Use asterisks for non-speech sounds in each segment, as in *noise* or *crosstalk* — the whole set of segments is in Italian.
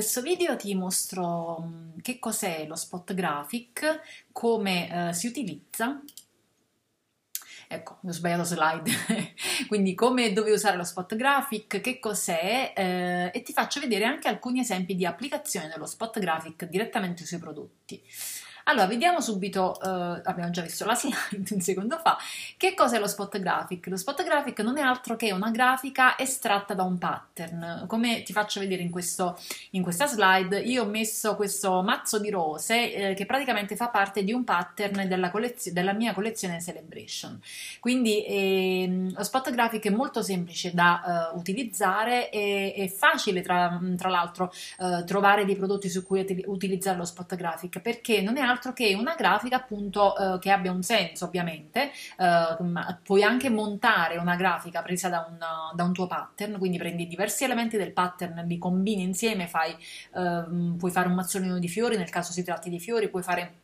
Questo video ti mostro mm, che cos'è lo spot graphic, come eh, si utilizza. Ecco, ho sbagliato slide. *laughs* Quindi come dove usare lo spot graphic, che cos'è eh, e ti faccio vedere anche alcuni esempi di applicazione dello spot graphic direttamente sui prodotti. Allora, vediamo subito, uh, abbiamo già visto la *laughs* slide un secondo fa, che cos'è lo spot graphic? Lo spot graphic non è altro che una grafica estratta da un pattern. Come ti faccio vedere in, questo, in questa slide, io ho messo questo mazzo di rose eh, che praticamente fa parte di un pattern della, della mia collezione Celebration. Quindi eh, lo spot graphic è molto semplice da uh, utilizzare e è facile tra, tra l'altro uh, trovare dei prodotti su cui utilizzare lo spot graphic perché non è altro che una grafica appunto eh, che abbia un senso ovviamente, eh, puoi anche montare una grafica presa da un, da un, tuo pattern, quindi prendi diversi elementi del pattern, li combini insieme, fai, eh, puoi fare un mazzolino di fiori nel caso si tratti di fiori, puoi fare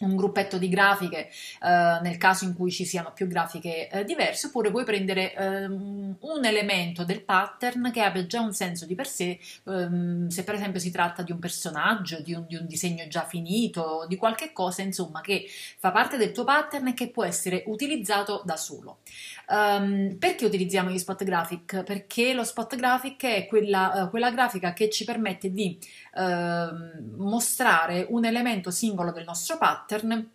un gruppetto di grafiche eh, nel caso in cui ci siano più grafiche eh, diverse oppure puoi prendere ehm, un elemento del pattern che abbia già un senso di per sé ehm, se per esempio si tratta di un personaggio di un, di un, disegno già finito di qualche cosa insomma che fa parte del tuo pattern e che può essere utilizzato da solo um, perché utilizziamo gli spot graphic? perché lo spot graphic è quella, uh, quella grafica che ci permette di uh, mostrare un elemento singolo del nostro pattern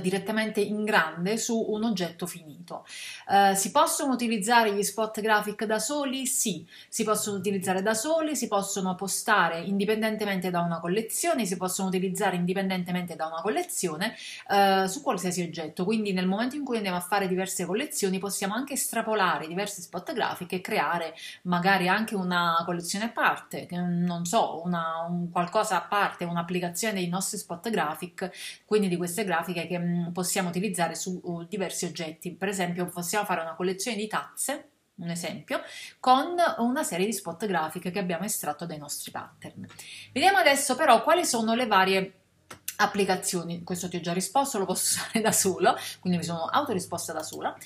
direttamente in grande su un oggetto finito. Eh, si possono utilizzare gli spot graphic da soli? Sì, si possono utilizzare da soli, si possono postare indipendentemente da una collezione, si possono utilizzare indipendentemente da una collezione eh, su qualsiasi oggetto. Quindi nel momento in cui andiamo a fare diverse collezioni possiamo anche estrapolare diversi spot graphic e creare magari anche una collezione a parte, non so, una, un qualcosa a parte, un'applicazione dei nostri spot graphic, quindi di queste grafiche che mm, possiamo utilizzare su uh, diversi oggetti. Per esempio, possiamo fare una collezione di tazze un esempio, con una serie di spot grafiche che abbiamo estratto dai nostri pattern. Vediamo adesso però quali sono le varie applicazioni, questo ti ho già risposto, lo posso *laughs* usare da solo, quindi mi sono autorisposta da sola.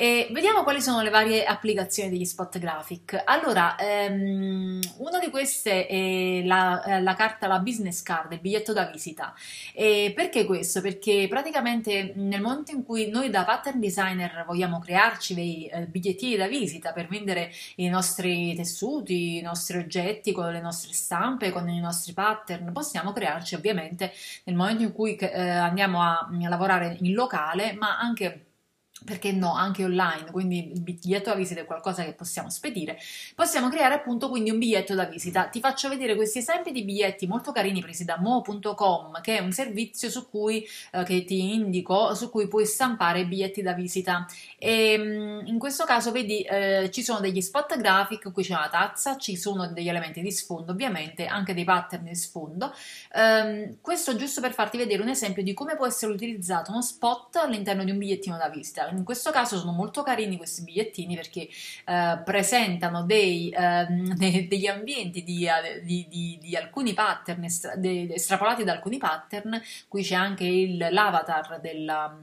E vediamo quali sono le varie applicazioni degli spot graphic. Allora, ehm, una di queste è la, eh, la, carta, la business card, il biglietto da visita. E perché questo? Perché praticamente nel momento in cui noi da pattern designer vogliamo crearci dei eh, bigliettini da visita per vendere i nostri tessuti, i nostri oggetti con le nostre stampe, con i nostri pattern, possiamo crearci ovviamente nel momento in cui eh, andiamo a, a lavorare in locale, ma anche perché no, anche online, quindi il biglietto da visita è qualcosa che possiamo spedire, possiamo creare appunto quindi un biglietto da visita. Ti faccio vedere questi esempi di biglietti molto carini presi da mo.com, che è un servizio su cui, eh, che ti indico, su cui puoi stampare biglietti da visita. E ehm, in questo caso vedi eh, ci sono degli spot graphic, qui c'è una tazza, ci sono degli elementi di sfondo ovviamente, anche dei pattern di sfondo. Eh, questo giusto per farti vedere un esempio di come può essere utilizzato uno spot all'interno di un bigliettino da visita in questo caso sono molto carini questi bigliettini perché eh, presentano dei, *laughs* eh, degli ambienti di, eh, di, di, di alcuni pattern estrapolati da alcuni pattern, qui c'è anche il, l'avatar della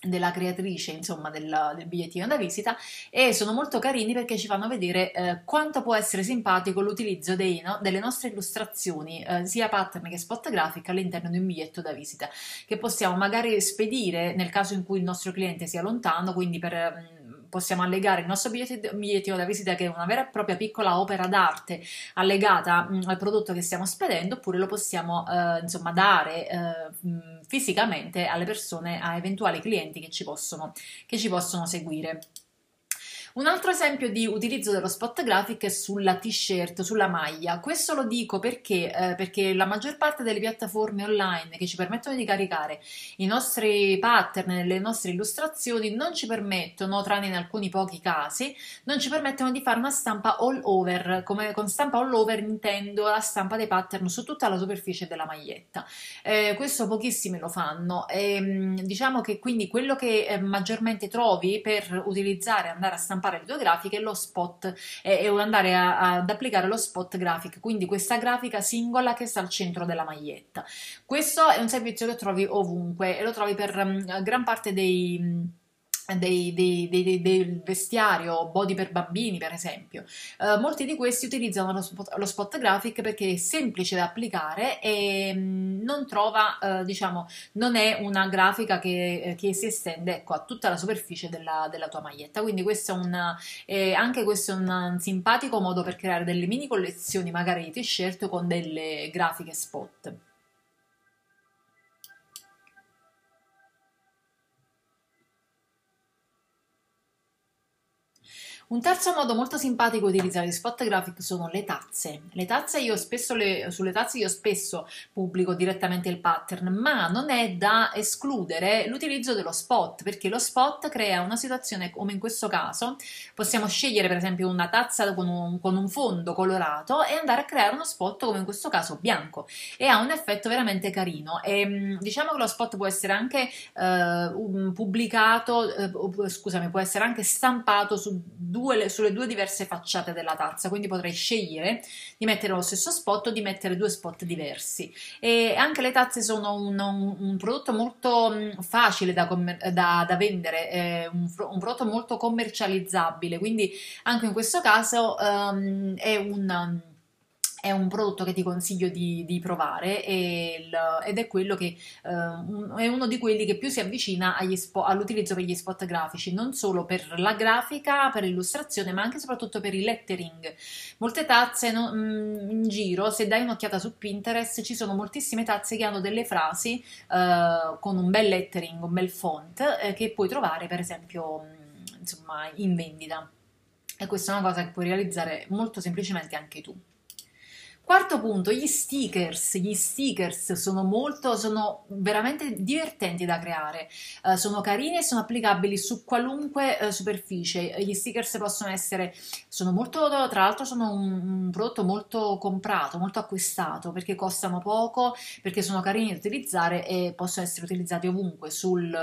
della creatrice insomma del, del, bigliettino da visita e sono molto carini perché ci fanno vedere eh, quanto può essere simpatico l'utilizzo dei, no, delle nostre illustrazioni eh, sia pattern che spot grafica all'interno di un biglietto da visita che possiamo magari spedire nel caso in cui il nostro cliente sia lontano quindi per mh, possiamo allegare il nostro bigliettino da visita che è una vera e propria piccola opera d'arte allegata mh, al prodotto che stiamo spedendo oppure lo possiamo eh, insomma dare eh, fisicamente alle persone, a eventuali clienti che ci possono, che ci possono seguire. Un altro esempio di utilizzo dello spot graphic è sulla t-shirt, sulla maglia. Questo lo dico perché, eh, perché la maggior parte delle piattaforme online che ci permettono di caricare i nostri pattern, le nostre illustrazioni, non ci permettono, tranne in alcuni pochi casi, non ci permettono di fare una stampa all over. Come con stampa all over intendo la stampa dei pattern su tutta la superficie della maglietta. Eh, questo pochissimi lo fanno. E, ehm, diciamo che quindi quello che eh, maggiormente trovi per utilizzare, andare a stampare stampare le tue grafiche lo spot e, andare a, ad applicare lo spot graphic, quindi questa grafica singola che sta al centro della maglietta. Questo è un servizio che trovi ovunque e lo trovi per um, gran parte dei dei, dei, dei, del vestiario body per bambini, per esempio. Uh, molti di questi utilizzano lo spot, lo spot, graphic perché è semplice da applicare e mh, non trova, uh, diciamo, non è una grafica che, che, si estende ecco, a tutta la superficie della, della tua maglietta. Quindi questo è un, eh, anche questo è un simpatico modo per creare delle mini collezioni, magari di t-shirt con delle grafiche spot. Un terzo modo molto simpatico di utilizzare gli spot graphic sono le tazze. Le tazze io spesso le, sulle tazze io spesso pubblico direttamente il pattern, ma non è da escludere l'utilizzo dello spot, perché lo spot crea una situazione come in questo caso. Possiamo scegliere per esempio una tazza con un, con un fondo colorato e andare a creare uno spot come in questo caso bianco e ha un effetto veramente carino. E, diciamo che lo spot può essere anche eh, pubblicato, eh, scusami, può essere anche stampato su due due, sulle due diverse facciate della tazza, quindi potrei scegliere di mettere lo stesso spot o di mettere due spot diversi. E anche le tazze sono un, un, un prodotto molto mm, facile da, da, da vendere, un, un, prodotto molto commercializzabile, quindi anche in questo caso um, è un è un prodotto che ti consiglio di, di provare il, ed è, quello che, uh, è uno di quelli che più si avvicina spo, all'utilizzo per gli spot grafici, non solo per la grafica, per l'illustrazione, ma anche e soprattutto per il lettering. Molte tazze no, mm, in giro, se dai un'occhiata su Pinterest, ci sono moltissime tazze che hanno delle frasi uh, con un bel lettering, un bel font, eh, che puoi trovare per esempio mm, insomma, in vendita. E questa è una cosa che puoi realizzare molto semplicemente anche tu. Quarto punto, gli stickers. Gli stickers sono molto, sono veramente divertenti da creare. Uh, sono carini e sono applicabili su qualunque uh, superficie. Gli stickers possono essere, sono molto, tra l'altro sono un, un, prodotto molto comprato, molto acquistato perché costano poco, perché sono carini da utilizzare e possono essere utilizzati ovunque sul,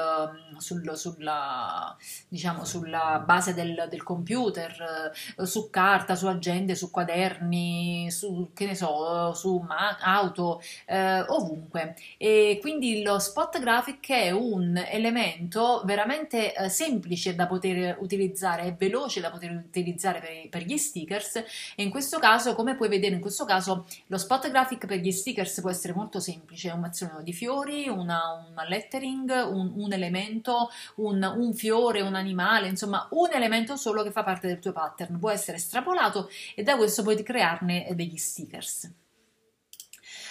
sul, sulla, diciamo, sulla base del, del computer, uh, su carta, su agende, su quaderni, su che ne so, su ma- auto, eh, ovunque. E quindi lo spot graphic è un elemento veramente eh, semplice da poter utilizzare, è veloce da poter utilizzare per, per, gli stickers e in questo caso, come puoi vedere in questo caso, lo spot graphic per gli stickers può essere molto semplice, un mazzone di fiori, una, una lettering, un, un elemento, un, un fiore, un animale, insomma un elemento solo che fa parte del tuo pattern, può essere estrapolato e da questo puoi crearne degli stickers.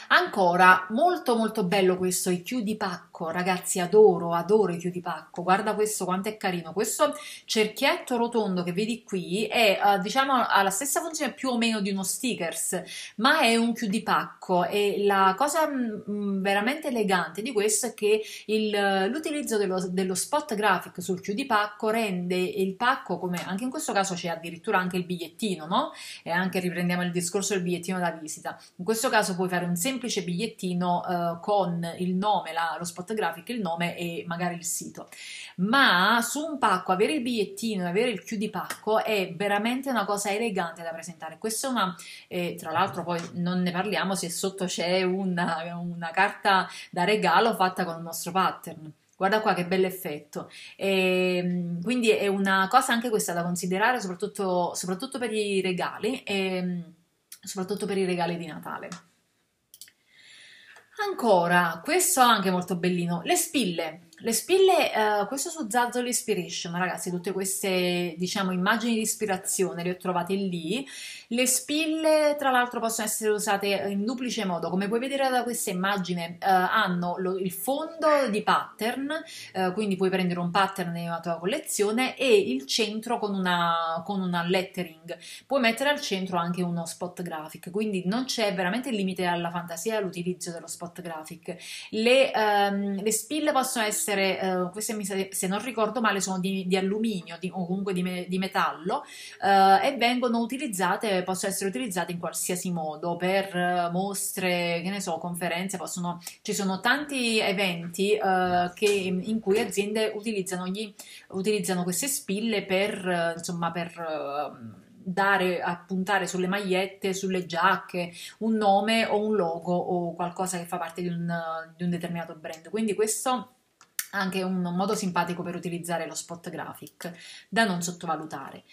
Ancora, molto molto bello questo, i chiudi pacco, ragazzi adoro, adoro i chiudi pacco, guarda questo quanto è carino, questo cerchietto rotondo che vedi qui è uh, diciamo ha la stessa funzione più o meno di uno stickers, ma è un chiudi pacco e la cosa mh, mm, veramente elegante di questo è che il, l'utilizzo dello, dello, spot graphic sul chiudi pacco rende il pacco come anche in questo caso c'è addirittura anche il bigliettino, no? E anche riprendiamo il discorso del bigliettino da visita. In questo caso puoi fare un semplice semplice bigliettino eh, con il nome, la, lo spot graphic, il nome e magari il sito. Ma su un pacco avere il bigliettino e avere il chiudipacco è veramente una cosa elegante da presentare. Questa è una, eh, tra l'altro poi non ne parliamo se sotto c'è una, una carta da regalo fatta con il nostro pattern. Guarda qua che bell'effetto. E, ehm, quindi è una cosa anche questa da considerare, soprattutto, soprattutto per i regali e soprattutto per i regali di Natale. Ancora, questo anche molto bellino, le spille. Le spille, uh, questo su Zazzle Inspiration, ragazzi, tutte queste, diciamo, immagini di ispirazione le ho trovate lì. Le spille, tra l'altro, possono essere usate in duplice modo. Come puoi vedere da questa immagine, uh, hanno lo, il fondo di pattern, uh, quindi puoi prendere un pattern nella tua collezione e il centro con una, con una lettering. Puoi mettere al centro anche uno spot graphic, quindi non c'è veramente il limite alla fantasia all'utilizzo dello spot graphic. Le, um, le spille possono essere eh, queste se non ricordo male, sono di, di alluminio di, o comunque di, me, di metallo eh, e vengono utilizzate, possono essere utilizzate in qualsiasi modo per eh, mostre, che ne so, conferenze, possono, ci sono tanti eventi eh, che, in cui aziende utilizzano, gli, utilizzano queste spille per, eh, insomma, per eh, dare a puntare sulle magliette, sulle giacche, un nome o un logo o qualcosa che fa parte di un, di un determinato brand. Quindi questo anche un modo simpatico per utilizzare lo spot graphic da non sottovalutare.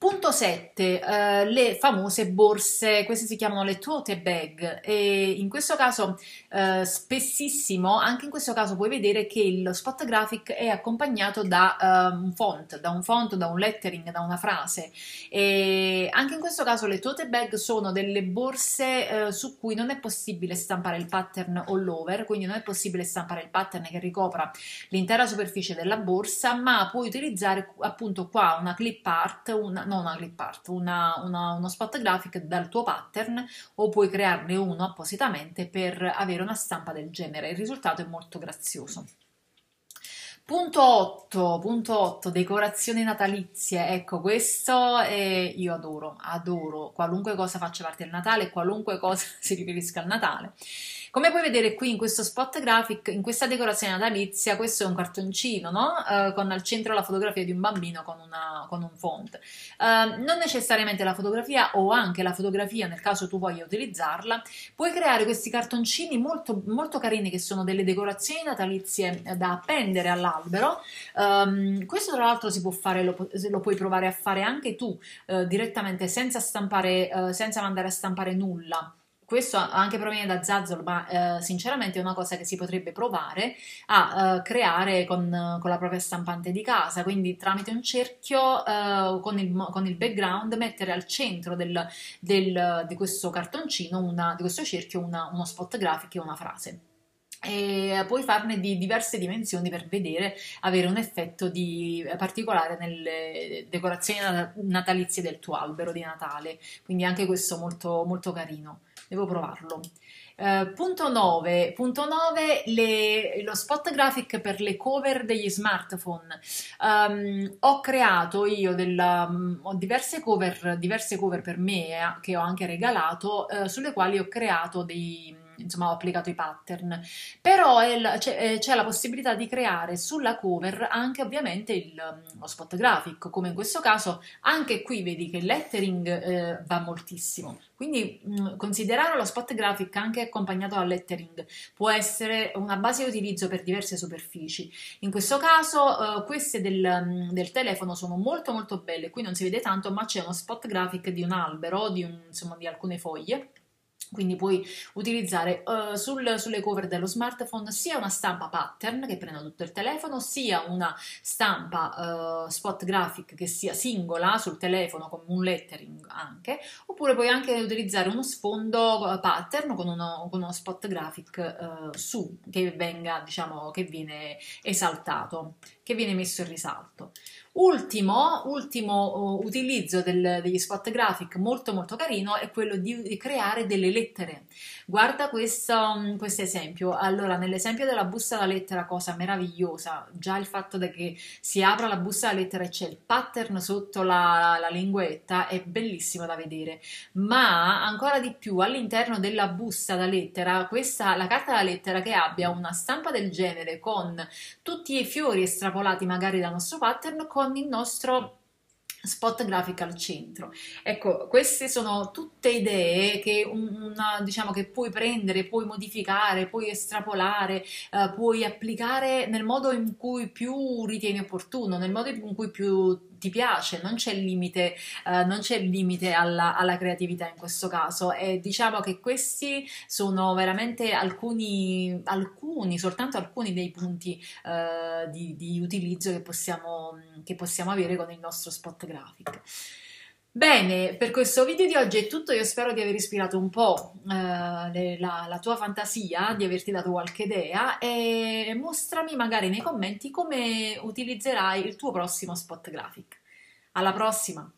Punto 7, eh, le famose borse, queste si chiamano le tote bag e in questo caso eh, spessissimo, anche in questo caso puoi vedere che lo spot graphic è accompagnato da eh, un font, da un font, da un lettering, da una frase. E anche in questo caso le tote bag sono delle borse eh, su cui non è possibile stampare il pattern all over, quindi non è possibile stampare il pattern che ricopra l'intera superficie della borsa, ma puoi utilizzare appunto qua una clip art, una non una clip art, una, una, uno spot graphic dal tuo pattern o puoi crearne uno appositamente per avere una stampa del genere. Il risultato è molto grazioso. Punto 8, punto 8, decorazioni natalizie. Ecco, questo è, io adoro, adoro qualunque cosa faccia parte del Natale, qualunque cosa *laughs* si riferisca al Natale. Come puoi vedere qui in questo spot graphic, in questa decorazione natalizia, questo è un cartoncino, no? Uh, con al centro la fotografia di un bambino con, una, con un font. Uh, non necessariamente la fotografia o anche la fotografia nel caso tu voglia utilizzarla. Puoi creare questi cartoncini molto, molto carini che sono delle decorazioni natalizie da appendere all'albero. Um, questo tra l'altro si può fare, lo, lo, puoi provare a fare anche tu uh, direttamente senza stampare, senza mandare a stampare nulla questo anche proviene da Zazzle, ma eh, sinceramente è una cosa che si potrebbe provare a uh, creare con, con, la propria stampante di casa, quindi tramite un cerchio uh, con, il, con, il, background mettere al centro del, del, di questo cartoncino, una, di questo cerchio, una, uno spot grafico e una frase. E puoi farne di diverse dimensioni per vedere avere un effetto particolare nelle decorazioni natalizie del tuo albero di Natale. Quindi anche questo molto molto carino devo provarlo. Uh, punto 9, punto 9 le, lo spot graphic per le cover degli smartphone. Um, ho creato io della, um, ho diverse cover, diverse cover per me eh, che ho anche regalato, uh, sulle quali ho creato dei insomma ho applicato i pattern, però c'è, eh, c'è, la possibilità di creare sulla cover anche ovviamente il, lo spot graphic, come in questo caso. Anche qui vedi che il lettering eh, va moltissimo, quindi mh, considerare lo spot graphic anche accompagnato dal lettering può essere una base di utilizzo per diverse superfici. In questo caso eh, queste del, del, telefono sono molto molto belle, qui non si vede tanto ma c'è uno spot graphic di un albero, di, un, insomma, di alcune foglie quindi puoi utilizzare uh, sul, sulle cover dello smartphone sia una stampa pattern che prenda tutto il telefono, sia una stampa uh, spot graphic che sia singola sul telefono con un lettering anche, oppure puoi anche utilizzare uno sfondo uh, pattern con uno, con uno, spot graphic su che venga, diciamo, che viene esaltato, che viene messo in risalto. Ultimo, ultimo uh, utilizzo del, degli spot graphic molto molto carino è quello di creare delle lettere. Guarda questo, um, questo, esempio. Allora, nell'esempio della busta da lettera, cosa meravigliosa, già il fatto che si apra la busta da lettera e c'è il pattern sotto la, la linguetta è bellissimo da vedere, ma ancora di più all'interno della busta da lettera, questa, la carta da lettera che abbia una stampa del genere con tutti i fiori estrapolati magari dal nostro pattern con il nostro spot graphic al centro. Ecco, queste sono tutte idee che, una, diciamo, che puoi prendere, puoi modificare, puoi estrapolare, eh, puoi applicare nel modo in cui più ritieni opportuno, nel modo in cui più ti piace, non c'è limite, uh, non c'è limite alla, alla, creatività in questo caso e diciamo che questi sono veramente alcuni, alcuni soltanto alcuni dei punti uh, di, di, utilizzo che possiamo, che possiamo avere con il nostro spot graphic. Bene, per questo video di oggi è tutto, io spero di aver ispirato un po' eh, la, la, tua fantasia, di averti dato qualche idea e mostrami magari nei commenti come utilizzerai il tuo prossimo spot graphic. Alla prossima!